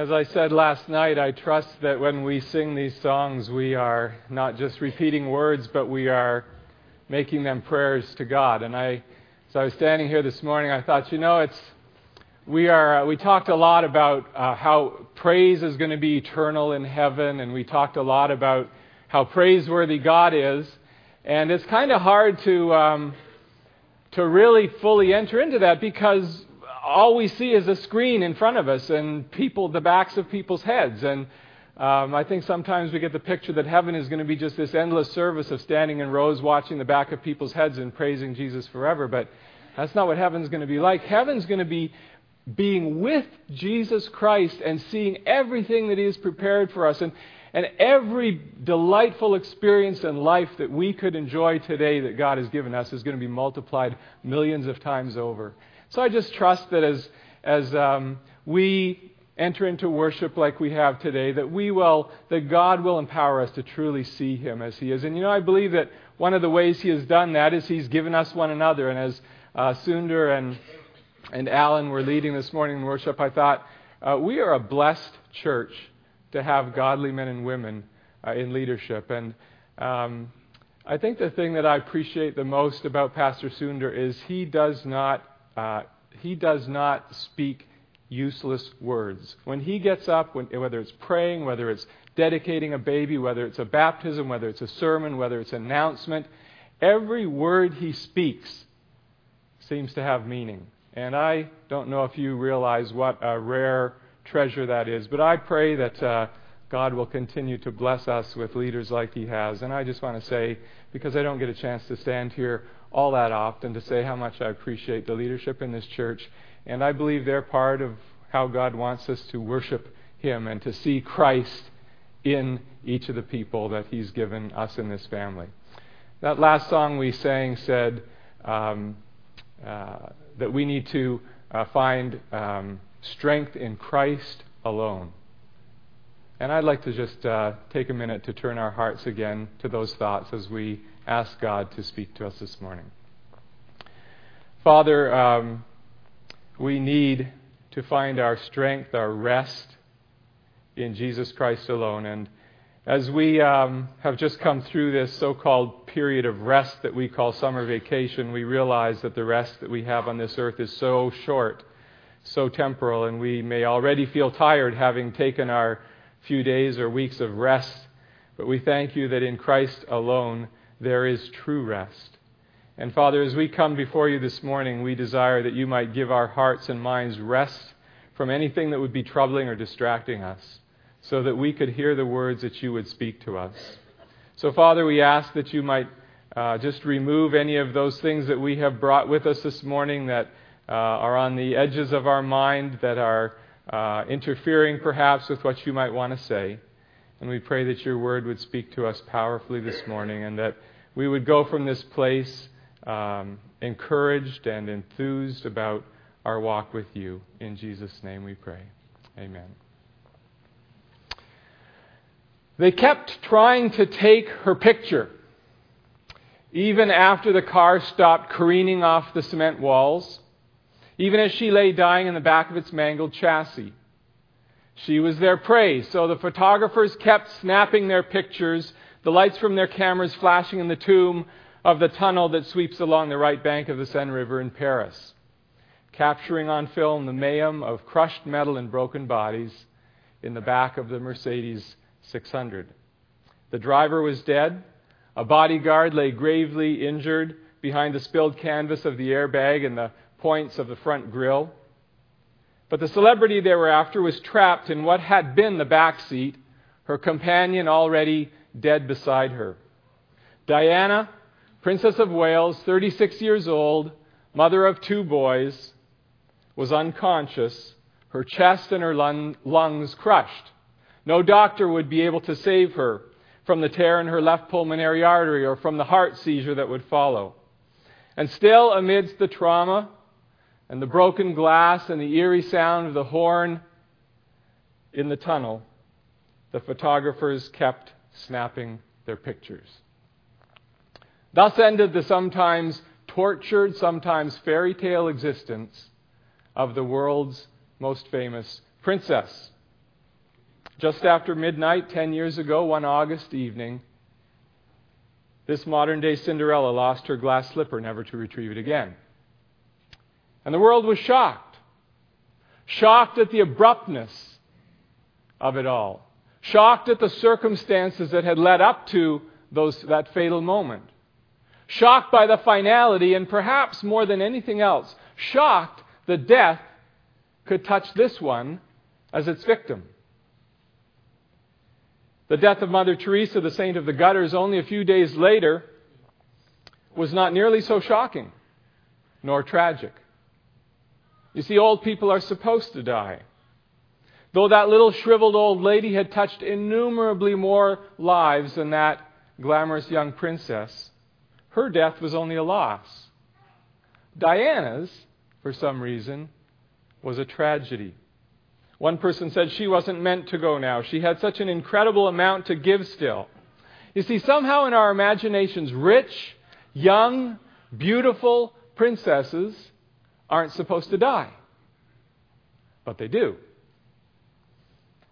As I said last night, I trust that when we sing these songs, we are not just repeating words, but we are making them prayers to God. And I, as I was standing here this morning, I thought, you know, it's we are. Uh, we talked a lot about uh, how praise is going to be eternal in heaven, and we talked a lot about how praiseworthy God is. And it's kind of hard to um, to really fully enter into that because all we see is a screen in front of us and people, the backs of people's heads. And um, I think sometimes we get the picture that heaven is going to be just this endless service of standing in rows watching the back of people's heads and praising Jesus forever. But that's not what heaven's going to be like. Heaven's going to be being with Jesus Christ and seeing everything that He has prepared for us. And, and every delightful experience in life that we could enjoy today that God has given us is going to be multiplied millions of times over. So I just trust that as, as um, we enter into worship like we have today, that we will, that God will empower us to truly see Him as He is. And you know, I believe that one of the ways He has done that is He's given us one another. And as uh, Sunder and, and Alan were leading this morning in worship, I thought, uh, we are a blessed church to have godly men and women uh, in leadership. And um, I think the thing that I appreciate the most about Pastor Sunder is he does not uh, he does not speak useless words. When he gets up, when, whether it's praying, whether it's dedicating a baby, whether it's a baptism, whether it's a sermon, whether it's an announcement, every word he speaks seems to have meaning. And I don't know if you realize what a rare treasure that is, but I pray that uh, God will continue to bless us with leaders like he has. And I just want to say, because I don't get a chance to stand here all that often to say how much I appreciate the leadership in this church. And I believe they're part of how God wants us to worship Him and to see Christ in each of the people that He's given us in this family. That last song we sang said um, uh, that we need to uh, find um, strength in Christ alone. And I'd like to just uh, take a minute to turn our hearts again to those thoughts as we ask God to speak to us this morning. Father, um, we need to find our strength, our rest in Jesus Christ alone. And as we um, have just come through this so called period of rest that we call summer vacation, we realize that the rest that we have on this earth is so short, so temporal, and we may already feel tired having taken our few days or weeks of rest, but we thank you that in Christ alone there is true rest. And Father, as we come before you this morning, we desire that you might give our hearts and minds rest from anything that would be troubling or distracting us, so that we could hear the words that you would speak to us. So, Father, we ask that you might uh, just remove any of those things that we have brought with us this morning that uh, are on the edges of our mind, that are uh, interfering perhaps with what you might want to say. And we pray that your word would speak to us powerfully this morning and that we would go from this place um, encouraged and enthused about our walk with you. In Jesus' name we pray. Amen. They kept trying to take her picture. Even after the car stopped careening off the cement walls, even as she lay dying in the back of its mangled chassis. She was their prey, so the photographers kept snapping their pictures, the lights from their cameras flashing in the tomb of the tunnel that sweeps along the right bank of the Seine River in Paris, capturing on film the mayhem of crushed metal and broken bodies in the back of the Mercedes 600. The driver was dead. A bodyguard lay gravely injured behind the spilled canvas of the airbag, and the points of the front grille. But the celebrity they were after was trapped in what had been the back seat, her companion already dead beside her. Diana, Princess of Wales, 36 years old, mother of two boys, was unconscious, her chest and her lungs crushed. No doctor would be able to save her from the tear in her left pulmonary artery or from the heart seizure that would follow. And still, amidst the trauma, and the broken glass and the eerie sound of the horn in the tunnel, the photographers kept snapping their pictures. Thus ended the sometimes tortured, sometimes fairy tale existence of the world's most famous princess. Just after midnight, 10 years ago, one August evening, this modern day Cinderella lost her glass slipper, never to retrieve it again. And the world was shocked. Shocked at the abruptness of it all. Shocked at the circumstances that had led up to those, that fatal moment. Shocked by the finality, and perhaps more than anything else, shocked that death could touch this one as its victim. The death of Mother Teresa, the saint of the gutters, only a few days later, was not nearly so shocking nor tragic. You see, old people are supposed to die. Though that little shriveled old lady had touched innumerably more lives than that glamorous young princess, her death was only a loss. Diana's, for some reason, was a tragedy. One person said she wasn't meant to go now. She had such an incredible amount to give still. You see, somehow in our imaginations, rich, young, beautiful princesses aren't supposed to die. But they do.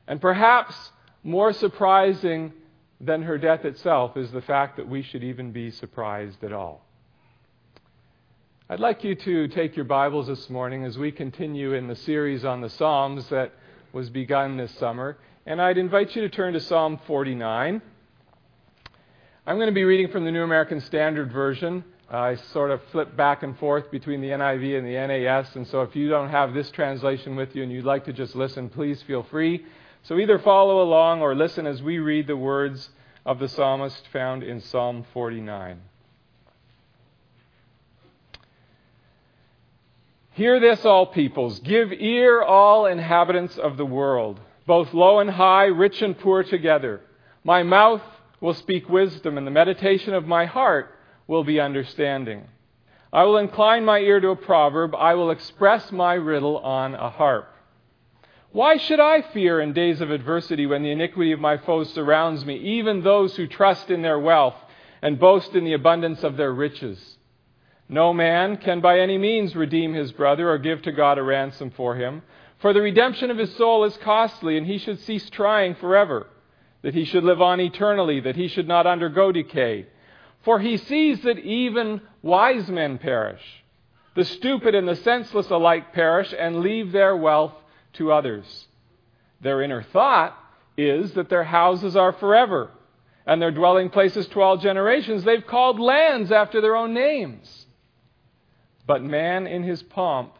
And perhaps more surprising than her death itself is the fact that we should even be surprised at all. I'd like you to take your Bibles this morning as we continue in the series on the Psalms that was begun this summer. And I'd invite you to turn to Psalm 49. I'm going to be reading from the New American Standard Version. I sort of flip back and forth between the NIV and the NAS, and so if you don't have this translation with you and you'd like to just listen, please feel free. So either follow along or listen as we read the words of the psalmist found in Psalm 49. Hear this, all peoples. Give ear, all inhabitants of the world, both low and high, rich and poor together. My mouth will speak wisdom, and the meditation of my heart will be understanding. I will incline my ear to a proverb. I will express my riddle on a harp. Why should I fear in days of adversity when the iniquity of my foes surrounds me, even those who trust in their wealth and boast in the abundance of their riches? No man can by any means redeem his brother or give to God a ransom for him. For the redemption of his soul is costly, and he should cease trying forever, that he should live on eternally, that he should not undergo decay. For he sees that even wise men perish. The stupid and the senseless alike perish and leave their wealth to others. Their inner thought is that their houses are forever, and their dwelling places to all generations. They've called lands after their own names. But man in his pomp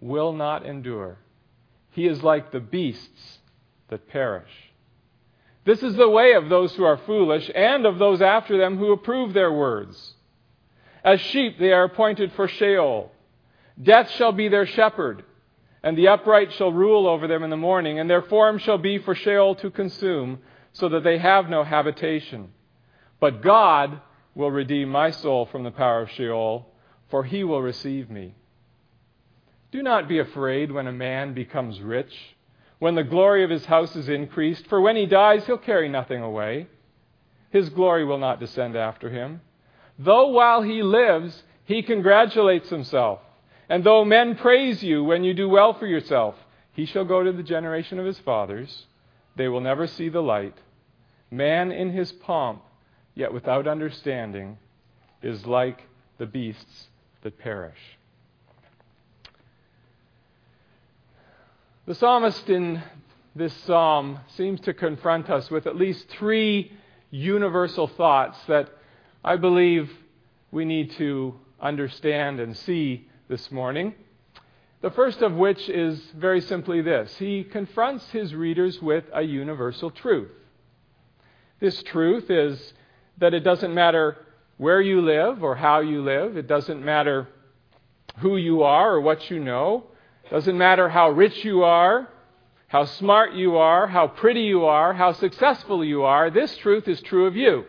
will not endure. He is like the beasts that perish. This is the way of those who are foolish and of those after them who approve their words. As sheep they are appointed for Sheol. Death shall be their shepherd, and the upright shall rule over them in the morning, and their form shall be for Sheol to consume, so that they have no habitation. But God will redeem my soul from the power of Sheol for he will receive me. Do not be afraid when a man becomes rich, when the glory of his house is increased, for when he dies, he'll carry nothing away. His glory will not descend after him. Though while he lives, he congratulates himself, and though men praise you when you do well for yourself, he shall go to the generation of his fathers. They will never see the light. Man in his pomp, yet without understanding, is like the beasts that perish. The psalmist in this psalm seems to confront us with at least three universal thoughts that I believe we need to understand and see this morning. The first of which is very simply this He confronts his readers with a universal truth. This truth is that it doesn't matter where you live or how you live. It doesn't matter who you are or what you know. Doesn't matter how rich you are, how smart you are, how pretty you are, how successful you are. This truth is true of you.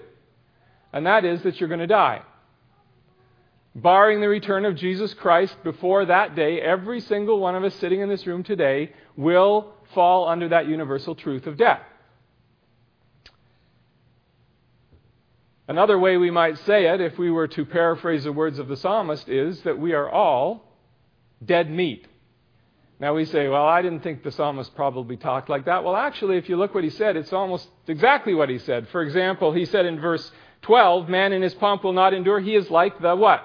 And that is that you're going to die. Barring the return of Jesus Christ before that day, every single one of us sitting in this room today will fall under that universal truth of death. Another way we might say it, if we were to paraphrase the words of the psalmist, is that we are all dead meat. Now we say, well, I didn't think the psalmist probably talked like that. Well, actually, if you look what he said, it's almost exactly what he said. For example, he said in verse 12, man in his pomp will not endure. He is like the what?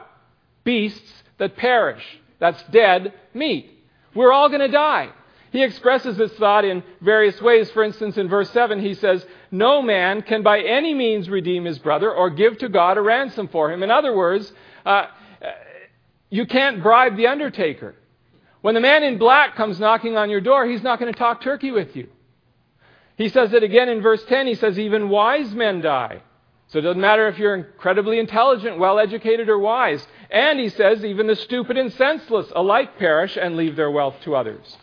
Beasts that perish. That's dead meat. We're all going to die. He expresses this thought in various ways. For instance, in verse 7, he says, No man can by any means redeem his brother or give to God a ransom for him. In other words, uh, you can't bribe the undertaker. When the man in black comes knocking on your door, he's not going to talk turkey with you. He says it again in verse 10. He says, Even wise men die. So it doesn't matter if you're incredibly intelligent, well educated, or wise. And he says, Even the stupid and senseless alike perish and leave their wealth to others.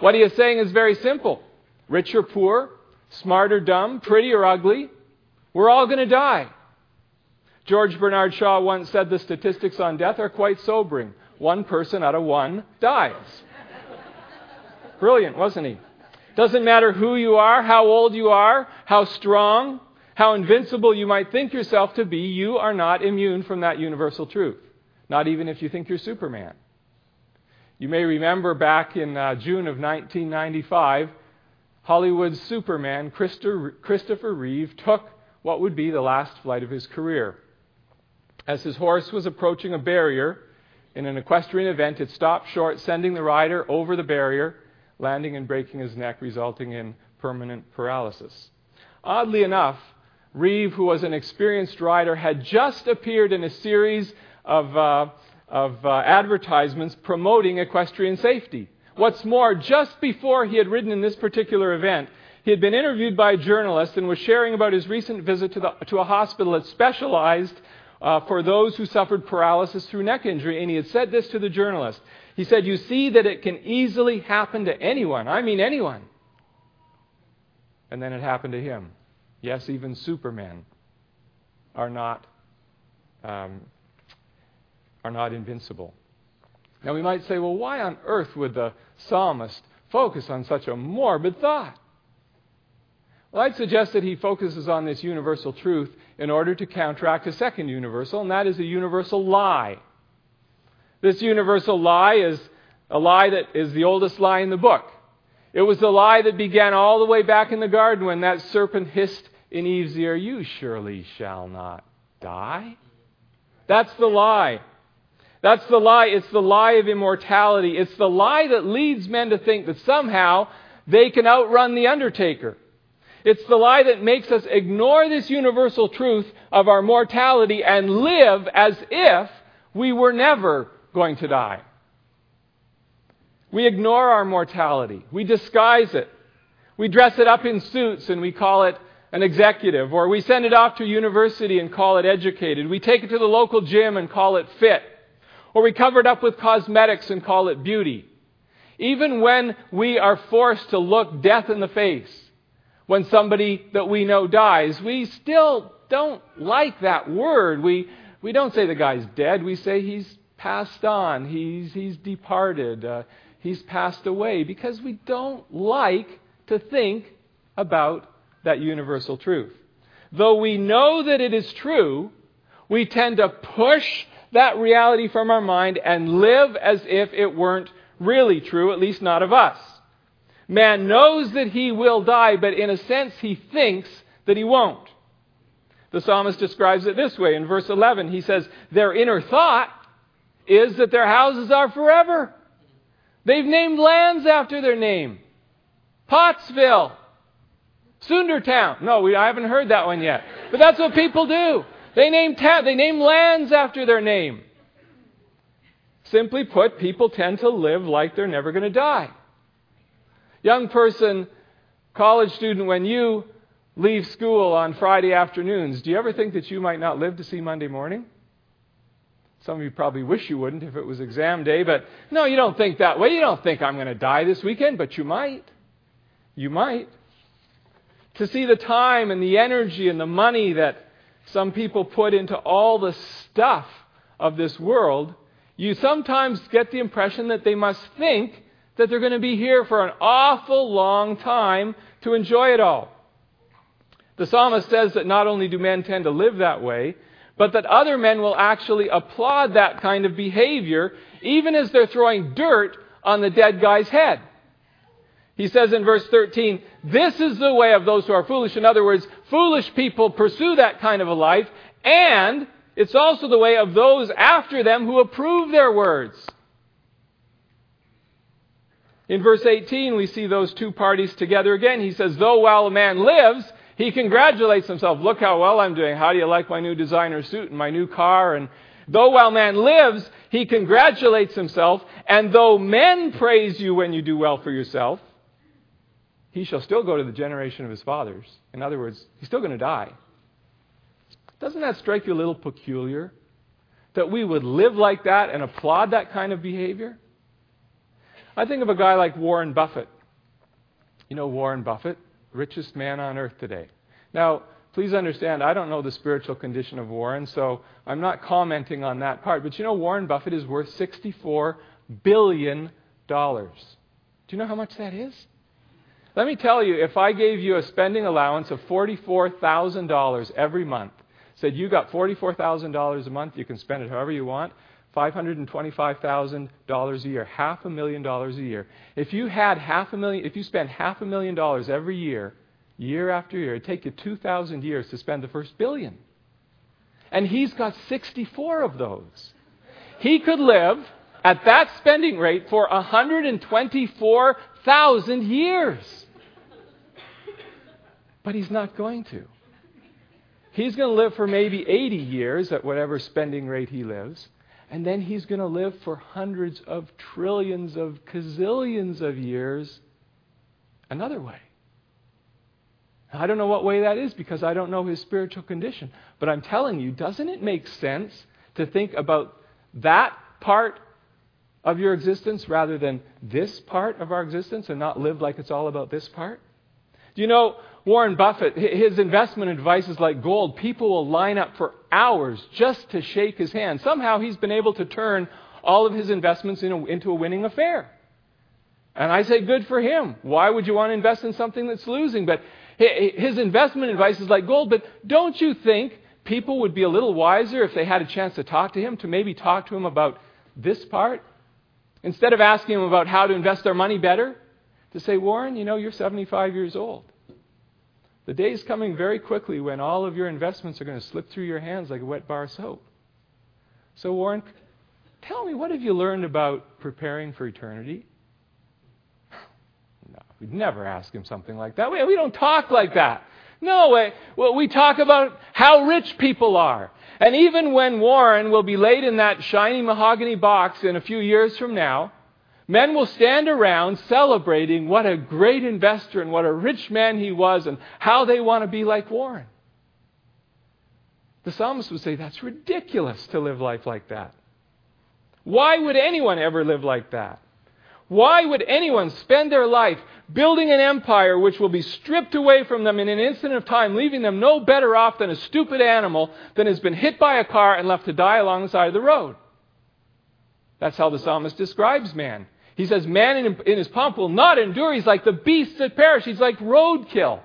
What he is saying is very simple rich or poor, smart or dumb, pretty or ugly, we're all going to die. George Bernard Shaw once said the statistics on death are quite sobering one person out of one dies. Brilliant, wasn't he? Doesn't matter who you are, how old you are, how strong, how invincible you might think yourself to be, you are not immune from that universal truth. Not even if you think you're Superman. You may remember back in uh, June of 1995, Hollywood's Superman, Christopher Reeve, took what would be the last flight of his career. As his horse was approaching a barrier, in an equestrian event, it stopped short, sending the rider over the barrier, landing and breaking his neck, resulting in permanent paralysis. Oddly enough, Reeve, who was an experienced rider, had just appeared in a series of, uh, of uh, advertisements promoting equestrian safety. What's more, just before he had ridden in this particular event, he had been interviewed by a journalist and was sharing about his recent visit to, the, to a hospital that specialized uh, for those who suffered paralysis through neck injury. And he had said this to the journalist. He said, You see that it can easily happen to anyone. I mean, anyone. And then it happened to him. Yes, even supermen are not, um, are not invincible. Now, we might say, well, why on earth would the psalmist focus on such a morbid thought? Well, I'd suggest that he focuses on this universal truth in order to counteract a second universal, and that is a universal lie. This universal lie is a lie that is the oldest lie in the book. It was the lie that began all the way back in the garden when that serpent hissed in Eve's ear, You surely shall not die. That's the lie. That's the lie. It's the lie of immortality. It's the lie that leads men to think that somehow they can outrun the undertaker. It's the lie that makes us ignore this universal truth of our mortality and live as if we were never going to die. We ignore our mortality. We disguise it. We dress it up in suits and we call it an executive. Or we send it off to university and call it educated. We take it to the local gym and call it fit. Or we cover it up with cosmetics and call it beauty. Even when we are forced to look death in the face, when somebody that we know dies, we still don't like that word. We, we don't say the guy's dead. We say he's passed on, he's, he's departed, uh, he's passed away, because we don't like to think about that universal truth. Though we know that it is true, we tend to push that reality from our mind and live as if it weren't really true, at least not of us. Man knows that he will die, but in a sense, he thinks that he won't. The psalmist describes it this way in verse 11. He says, Their inner thought is that their houses are forever. They've named lands after their name Pottsville, Sundertown. No, we, I haven't heard that one yet. But that's what people do. They name, ta- they name lands after their name. Simply put, people tend to live like they're never going to die. Young person, college student, when you leave school on Friday afternoons, do you ever think that you might not live to see Monday morning? Some of you probably wish you wouldn't if it was exam day, but no, you don't think that way. You don't think I'm going to die this weekend, but you might. You might. To see the time and the energy and the money that some people put into all the stuff of this world, you sometimes get the impression that they must think that they're going to be here for an awful long time to enjoy it all. The psalmist says that not only do men tend to live that way, but that other men will actually applaud that kind of behavior, even as they're throwing dirt on the dead guy's head. He says in verse 13, This is the way of those who are foolish. In other words, foolish people pursue that kind of a life, and it's also the way of those after them who approve their words. In verse 18, we see those two parties together again. He says, Though while a man lives, he congratulates himself. Look how well I'm doing. How do you like my new designer suit and my new car? And though while man lives, he congratulates himself. And though men praise you when you do well for yourself, he shall still go to the generation of his fathers. In other words, he's still going to die. Doesn't that strike you a little peculiar? That we would live like that and applaud that kind of behavior? I think of a guy like Warren Buffett. You know Warren Buffett, richest man on earth today. Now, please understand, I don't know the spiritual condition of Warren, so I'm not commenting on that part. But you know, Warren Buffett is worth $64 billion. Do you know how much that is? Let me tell you, if I gave you a spending allowance of $44,000 every month, said you got $44,000 a month, you can spend it however you want, $525,000 a year, half a million dollars a year. If you had half a million, if you spent half a million dollars every year, year after year, it'd take you 2,000 years to spend the first billion. And he's got 64 of those. He could live at that spending rate for 124,000 years. But he's not going to. He's going to live for maybe 80 years at whatever spending rate he lives. And then he's going to live for hundreds of trillions of gazillions of years another way. I don't know what way that is because I don't know his spiritual condition. But I'm telling you, doesn't it make sense to think about that part of your existence rather than this part of our existence and not live like it's all about this part? Do you know Warren Buffett, his investment advice is like gold. People will line up for hours just to shake his hand. Somehow he's been able to turn all of his investments in a, into a winning affair. And I say, good for him. Why would you want to invest in something that's losing? But his investment advice is like gold. But don't you think people would be a little wiser if they had a chance to talk to him, to maybe talk to him about this part? Instead of asking him about how to invest their money better, to say, Warren, you know, you're 75 years old. The day is coming very quickly when all of your investments are going to slip through your hands like a wet bar of soap. So, Warren, tell me, what have you learned about preparing for eternity? No, we'd never ask him something like that. We, we don't talk like that. No way. Well, we talk about how rich people are. And even when Warren will be laid in that shiny mahogany box in a few years from now, Men will stand around celebrating what a great investor and what a rich man he was and how they want to be like Warren. The psalmist would say, That's ridiculous to live life like that. Why would anyone ever live like that? Why would anyone spend their life building an empire which will be stripped away from them in an instant of time, leaving them no better off than a stupid animal that has been hit by a car and left to die along the side of the road? That's how the psalmist describes man. He says, Man in, in his pomp will not endure. He's like the beasts that perish. He's like roadkill.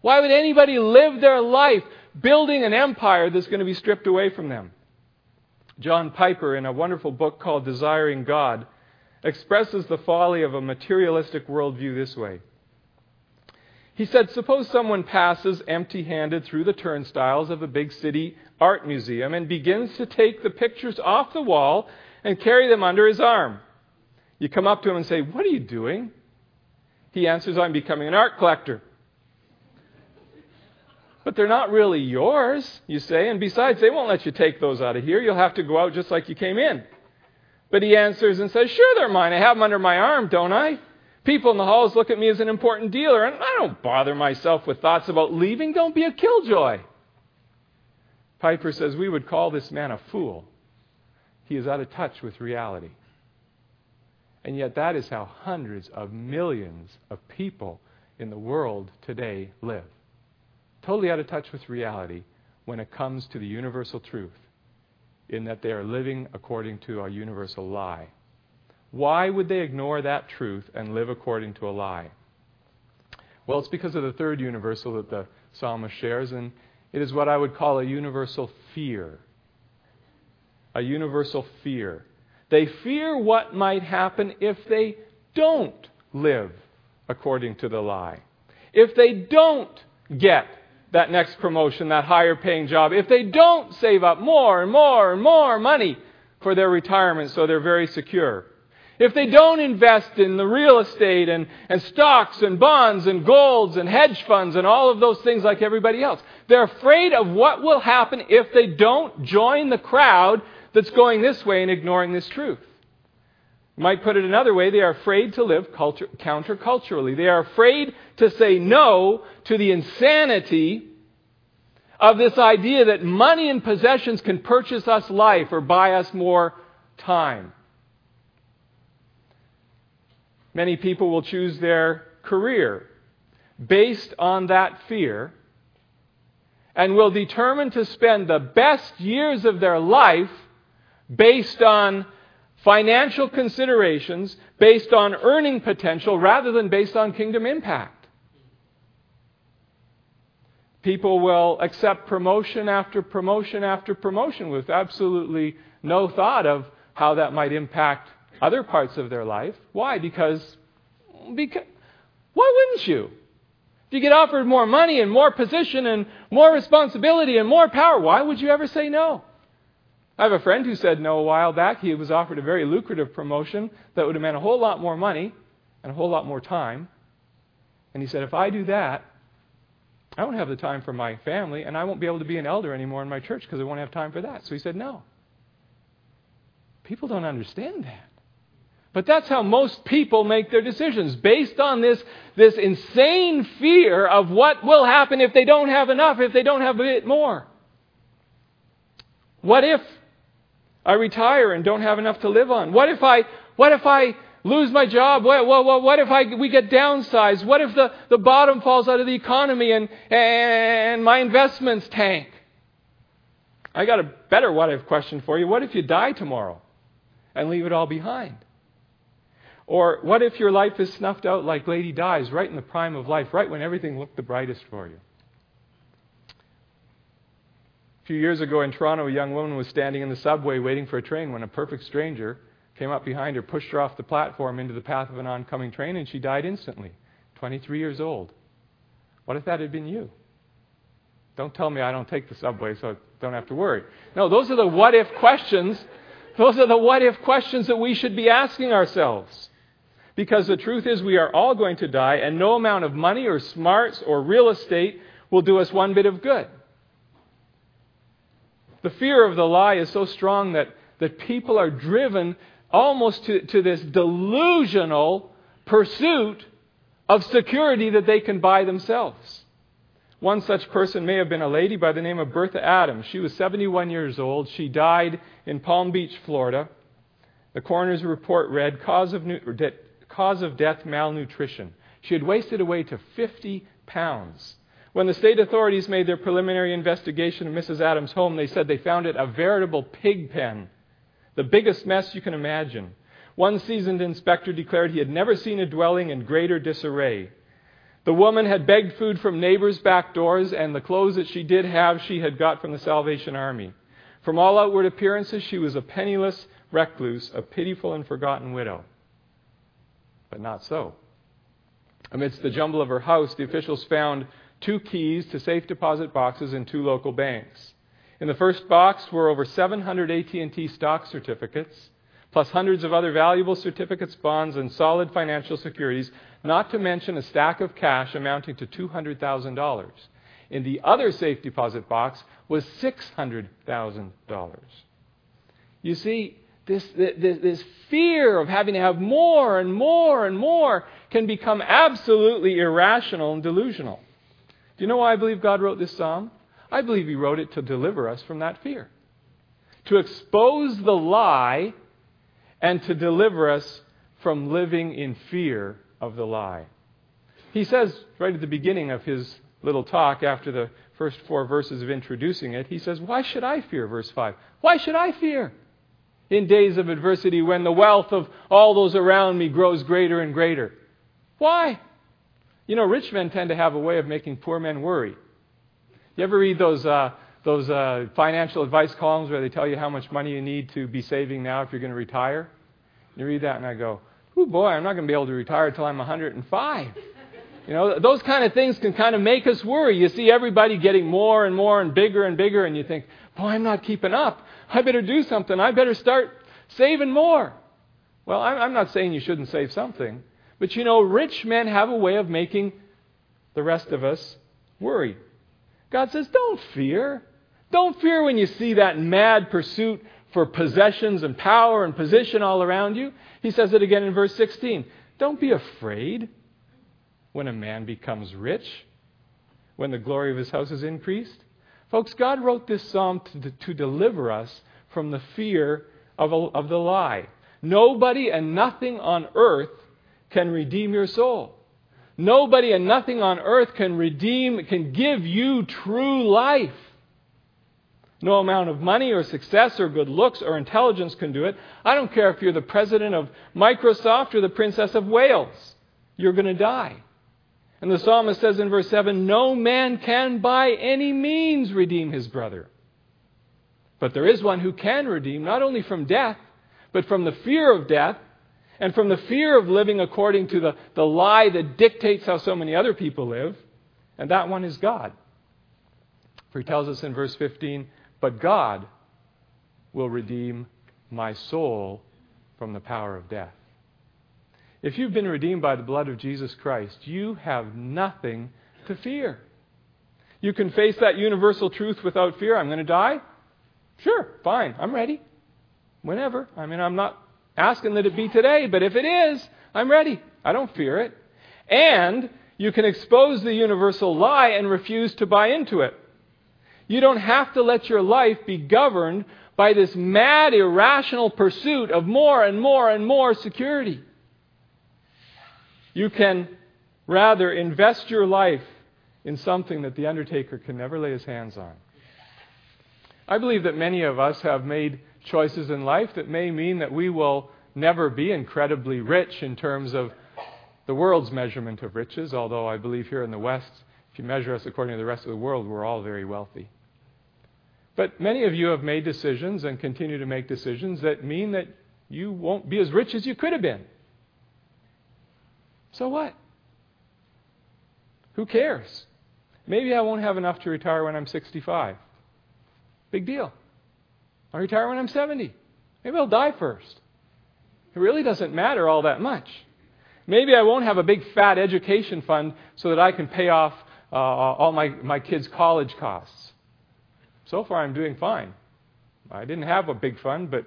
Why would anybody live their life building an empire that's going to be stripped away from them? John Piper, in a wonderful book called Desiring God, expresses the folly of a materialistic worldview this way. He said, Suppose someone passes empty handed through the turnstiles of a big city art museum and begins to take the pictures off the wall and carry them under his arm. You come up to him and say, What are you doing? He answers, I'm becoming an art collector. But they're not really yours, you say, and besides, they won't let you take those out of here. You'll have to go out just like you came in. But he answers and says, Sure, they're mine. I have them under my arm, don't I? People in the halls look at me as an important dealer, and I don't bother myself with thoughts about leaving. Don't be a killjoy. Piper says, We would call this man a fool. He is out of touch with reality. And yet, that is how hundreds of millions of people in the world today live. Totally out of touch with reality when it comes to the universal truth, in that they are living according to a universal lie. Why would they ignore that truth and live according to a lie? Well, it's because of the third universal that the psalmist shares, and it is what I would call a universal fear. A universal fear. They fear what might happen if they don't live according to the lie. If they don't get that next promotion, that higher paying job, if they don't save up more and more and more money for their retirement so they're very secure, if they don't invest in the real estate and, and stocks and bonds and golds and hedge funds and all of those things like everybody else, they're afraid of what will happen if they don't join the crowd that's going this way and ignoring this truth. You Might put it another way, they are afraid to live culture, counterculturally. They are afraid to say no to the insanity of this idea that money and possessions can purchase us life or buy us more time. Many people will choose their career based on that fear and will determine to spend the best years of their life based on financial considerations, based on earning potential, rather than based on kingdom impact. People will accept promotion after promotion after promotion with absolutely no thought of how that might impact other parts of their life. Why? Because, because why wouldn't you? If you get offered more money and more position and more responsibility and more power, why would you ever say no? I have a friend who said no a while back. He was offered a very lucrative promotion that would have meant a whole lot more money and a whole lot more time. And he said, if I do that, I won't have the time for my family, and I won't be able to be an elder anymore in my church because I won't have time for that. So he said, no. People don't understand that. But that's how most people make their decisions, based on this, this insane fear of what will happen if they don't have enough, if they don't have a bit more. What if I retire and don't have enough to live on? What if I, what if I lose my job? What, what, what if I, we get downsized? What if the, the bottom falls out of the economy and, and my investments tank? I got a better what if question for you. What if you die tomorrow and leave it all behind? Or what if your life is snuffed out like Lady Di's right in the prime of life, right when everything looked the brightest for you? A few years ago in Toronto, a young woman was standing in the subway waiting for a train when a perfect stranger came up behind her, pushed her off the platform into the path of an oncoming train, and she died instantly. 23 years old. What if that had been you? Don't tell me I don't take the subway so I don't have to worry. No, those are the what if questions. Those are the what if questions that we should be asking ourselves. Because the truth is, we are all going to die, and no amount of money or smarts or real estate will do us one bit of good. The fear of the lie is so strong that, that people are driven almost to, to this delusional pursuit of security that they can buy themselves. One such person may have been a lady by the name of Bertha Adams. She was 71 years old. She died in Palm Beach, Florida. The coroner's report read cause of, cause of death malnutrition. She had wasted away to 50 pounds. When the state authorities made their preliminary investigation of Mrs. Adams' home, they said they found it a veritable pig pen, the biggest mess you can imagine. One seasoned inspector declared he had never seen a dwelling in greater disarray. The woman had begged food from neighbors' back doors, and the clothes that she did have she had got from the Salvation Army. From all outward appearances, she was a penniless recluse, a pitiful and forgotten widow. But not so. Amidst the jumble of her house, the officials found two keys to safe deposit boxes in two local banks. In the first box were over 700 AT&T stock certificates, plus hundreds of other valuable certificates, bonds, and solid financial securities, not to mention a stack of cash amounting to $200,000. In the other safe deposit box was $600,000. You see, this, this, this fear of having to have more and more and more can become absolutely irrational and delusional. Do you know why I believe God wrote this psalm? I believe He wrote it to deliver us from that fear, to expose the lie, and to deliver us from living in fear of the lie. He says right at the beginning of his little talk, after the first four verses of introducing it, he says, Why should I fear? Verse 5. Why should I fear? in days of adversity when the wealth of all those around me grows greater and greater. Why? You know, rich men tend to have a way of making poor men worry. You ever read those, uh, those uh, financial advice columns where they tell you how much money you need to be saving now if you're going to retire. You read that, and I go, "Oh boy, I'm not going to be able to retire until I'm 105." You know, those kind of things can kind of make us worry. You see everybody getting more and more and bigger and bigger, and you think, "Boy, I'm not keeping up. I better do something. I better start saving more." Well, I'm not saying you shouldn't save something, but you know, rich men have a way of making the rest of us worry. God says, "Don't fear." Don't fear when you see that mad pursuit for possessions and power and position all around you. He says it again in verse 16. Don't be afraid when a man becomes rich, when the glory of his house is increased. Folks, God wrote this psalm to, to deliver us from the fear of, a, of the lie. Nobody and nothing on earth can redeem your soul. Nobody and nothing on earth can redeem, can give you true life. No amount of money or success or good looks or intelligence can do it. I don't care if you're the president of Microsoft or the princess of Wales. You're going to die. And the psalmist says in verse 7 No man can by any means redeem his brother. But there is one who can redeem, not only from death, but from the fear of death and from the fear of living according to the, the lie that dictates how so many other people live. And that one is God. For he tells us in verse 15, but God will redeem my soul from the power of death. If you've been redeemed by the blood of Jesus Christ, you have nothing to fear. You can face that universal truth without fear. I'm going to die? Sure, fine, I'm ready. Whenever. I mean, I'm not asking that it be today, but if it is, I'm ready. I don't fear it. And you can expose the universal lie and refuse to buy into it. You don't have to let your life be governed by this mad, irrational pursuit of more and more and more security. You can rather invest your life in something that the undertaker can never lay his hands on. I believe that many of us have made choices in life that may mean that we will never be incredibly rich in terms of the world's measurement of riches, although I believe here in the West, if you measure us according to the rest of the world, we're all very wealthy. But many of you have made decisions and continue to make decisions that mean that you won't be as rich as you could have been. So what? Who cares? Maybe I won't have enough to retire when I'm 65. Big deal. I'll retire when I'm 70. Maybe I'll die first. It really doesn't matter all that much. Maybe I won't have a big fat education fund so that I can pay off uh, all my, my kids' college costs. So far, I'm doing fine. I didn't have a big fund, but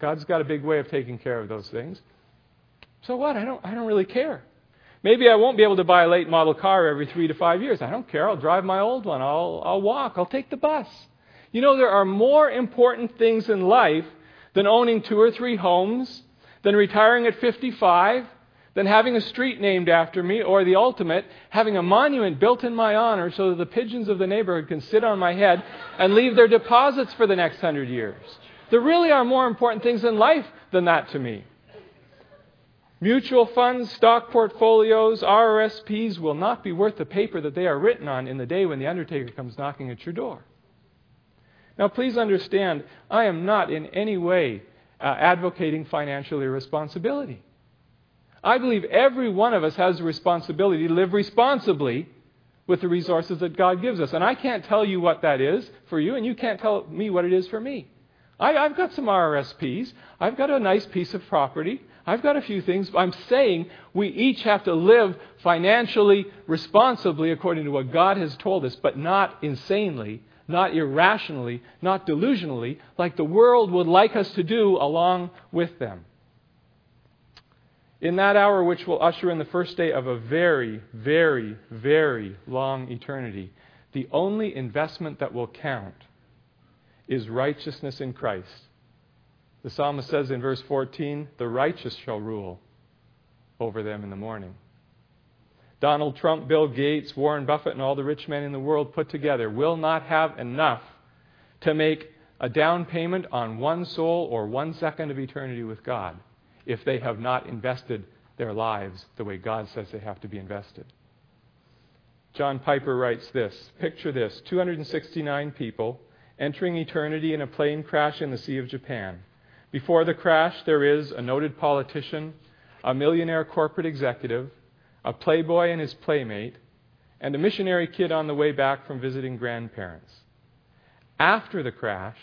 God's got a big way of taking care of those things. So what? I don't, I don't really care. Maybe I won't be able to buy a late model car every three to five years. I don't care. I'll drive my old one. I'll, I'll walk. I'll take the bus. You know, there are more important things in life than owning two or three homes, than retiring at 55, than having a street named after me, or the ultimate, having a monument built in my honor so that the pigeons of the neighborhood can sit on my head and leave their deposits for the next hundred years. There really are more important things in life than that to me. Mutual funds, stock portfolios, RRSPs will not be worth the paper that they are written on in the day when the undertaker comes knocking at your door. Now, please understand, I am not in any way uh, advocating financial irresponsibility. I believe every one of us has a responsibility to live responsibly with the resources that God gives us. And I can't tell you what that is for you, and you can't tell me what it is for me. I, have got some RRSPs. I've got a nice piece of property. I've got a few things. I'm saying we each have to live financially responsibly according to what God has told us, but not insanely, not irrationally, not delusionally, like the world would like us to do along with them in that hour which will usher in the first day of a very, very, very long eternity, the only investment that will count is righteousness in Christ. The psalmist says in verse 14, The righteous shall rule over them in the morning. Donald Trump, Bill Gates, Warren Buffett, and all the rich men in the world put together will not have enough to make a down payment on one soul or one second of eternity with God if they have not invested their lives the way God says they have to be invested. John Piper writes this Picture this 269 people entering eternity in a plane crash in the Sea of Japan. Before the crash, there is a noted politician, a millionaire corporate executive, a playboy and his playmate, and a missionary kid on the way back from visiting grandparents. After the crash,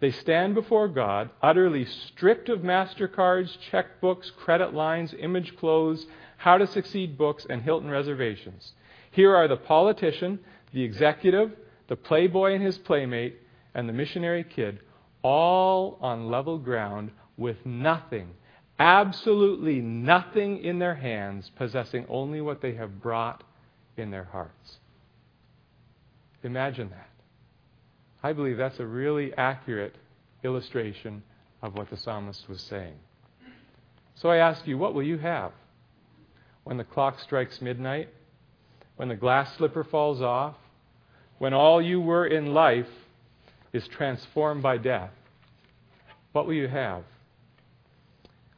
they stand before God, utterly stripped of MasterCards, checkbooks, credit lines, image clothes, how to succeed books, and Hilton reservations. Here are the politician, the executive, the playboy and his playmate, and the missionary kid, all on level ground with nothing, absolutely nothing in their hands, possessing only what they have brought in their hearts. Imagine that. I believe that's a really accurate illustration of what the psalmist was saying. So I ask you, what will you have when the clock strikes midnight? When the glass slipper falls off? When all you were in life is transformed by death? What will you have?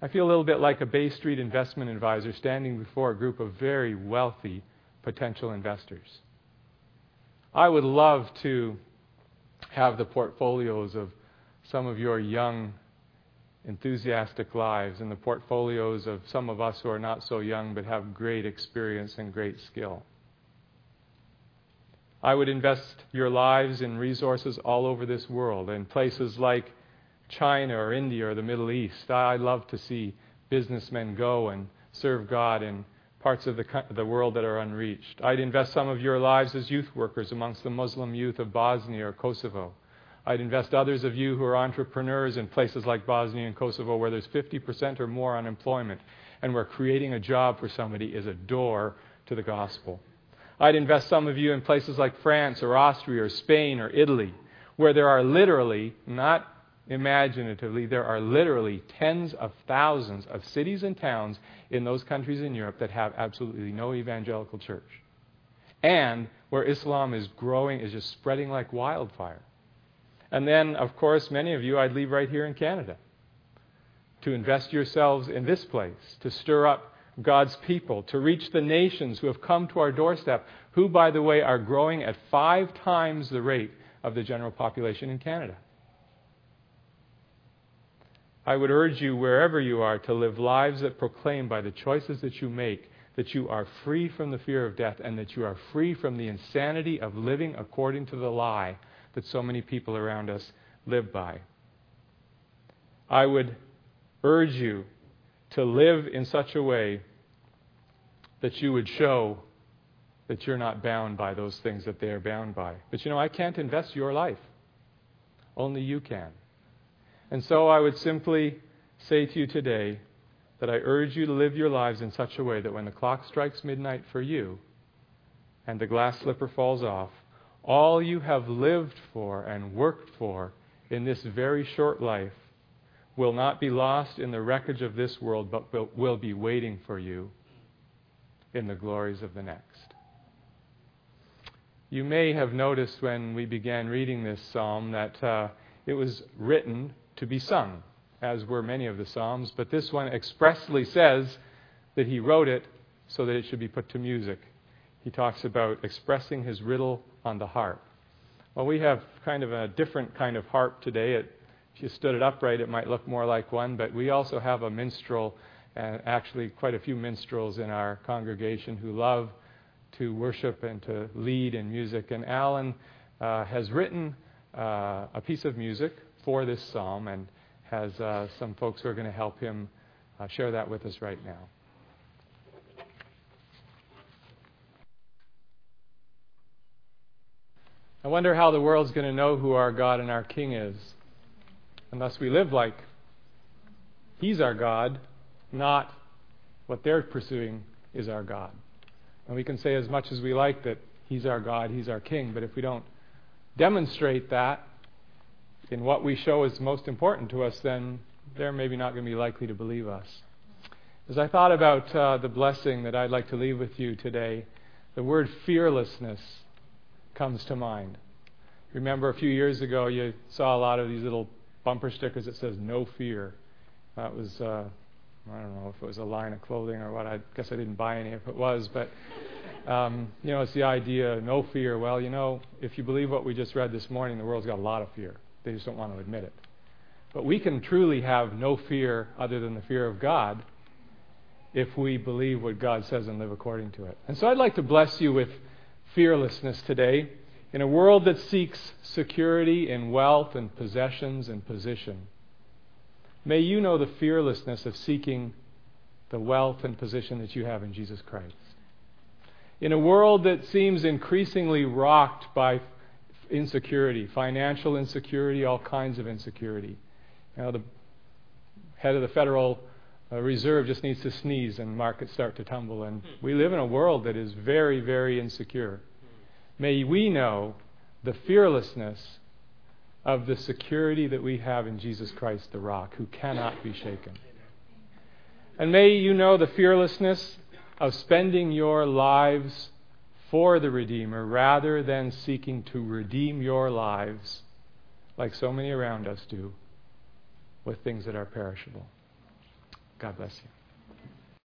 I feel a little bit like a Bay Street investment advisor standing before a group of very wealthy potential investors. I would love to have the portfolios of some of your young, enthusiastic lives and the portfolios of some of us who are not so young but have great experience and great skill. I would invest your lives in resources all over this world, in places like China or India or the Middle East. I love to see businessmen go and serve God in parts of the, the world that are unreached. I'd invest some of your lives as youth workers amongst the Muslim youth of Bosnia or Kosovo. I'd invest others of you who are entrepreneurs in places like Bosnia and Kosovo where there's 50% or more unemployment and where creating a job for somebody is a door to the gospel. I'd invest some of you in places like France or Austria or Spain or Italy where there are literally, not imaginatively, there are literally tens of thousands of cities and towns in those countries in Europe that have absolutely no evangelical church. And where Islam is growing, is just spreading like wildfire. And then, of course, many of you I'd leave right here in Canada to invest yourselves in this place, to stir up God's people, to reach the nations who have come to our doorstep, who, by the way, are growing at five times the rate of the general population in Canada. I would urge you, wherever you are, to live lives that proclaim by the choices that you make that you are free from the fear of death and that you are free from the insanity of living according to the lie that so many people around us live by. I would urge you to live in such a way that you would show that you're not bound by those things that they are bound by. But you know, I can't invest your life. Only you can. And so I would simply say to you today that I urge you to live your lives in such a way that when the clock strikes midnight for you and the glass slipper falls off, all you have lived for and worked for in this very short life will not be lost in the wreckage of this world, but will be waiting for you in the glories of the next. You may have noticed when we began reading this psalm that uh, it was written to be sung, as were many of the Psalms, but this one expressly says that he wrote it so that it should be put to music. He talks about expressing his riddle on the harp. Well, we have kind of a different kind of harp today. It, if you stood it upright, it might look more like one, but we also have a minstrel, and actually quite a few minstrels in our congregation who love to worship and to lead in music. And Alan uh, has written uh, a piece of music for this psalm and has uh, some folks who are going to help him uh, share that with us right now. I wonder how the world's going to know who our God and our King is unless we live like He's our God, not what they're pursuing is our God. And we can say as much as we like that He's our God, He's our King, but if we don't demonstrate that, in what we show is most important to us, then they're maybe not going to be likely to believe us. As I thought about uh, the blessing that I'd like to leave with you today, the word fearlessness comes to mind. Remember a few years ago, you saw a lot of these little bumper stickers that says "No fear." That was uh, I don't know if it was a line of clothing or what. I guess I didn't buy any if it was, but Um, you know, it's the idea, no fear. Well, you know, if you believe what we just read this morning, the world's got a lot of fear. They just don't want to admit it. But we can truly have no fear other than the fear of God if we believe what God says and live according to it. And so I'd like to bless you with fearlessness today. In a world that seeks security in wealth and possessions and position, may you know the fearlessness of seeking the wealth and position that you have in Jesus Christ. In a world that seems increasingly rocked by insecurity, financial insecurity, all kinds of insecurity. You know, the head of the Federal uh, Reserve just needs to sneeze and markets start to tumble. And we live in a world that is very, very insecure. May we know the fearlessness of the security that we have in Jesus Christ, the rock, who cannot be shaken. And may you know the fearlessness of spending your lives for the Redeemer rather than seeking to redeem your lives, like so many around us do, with things that are perishable. God bless you.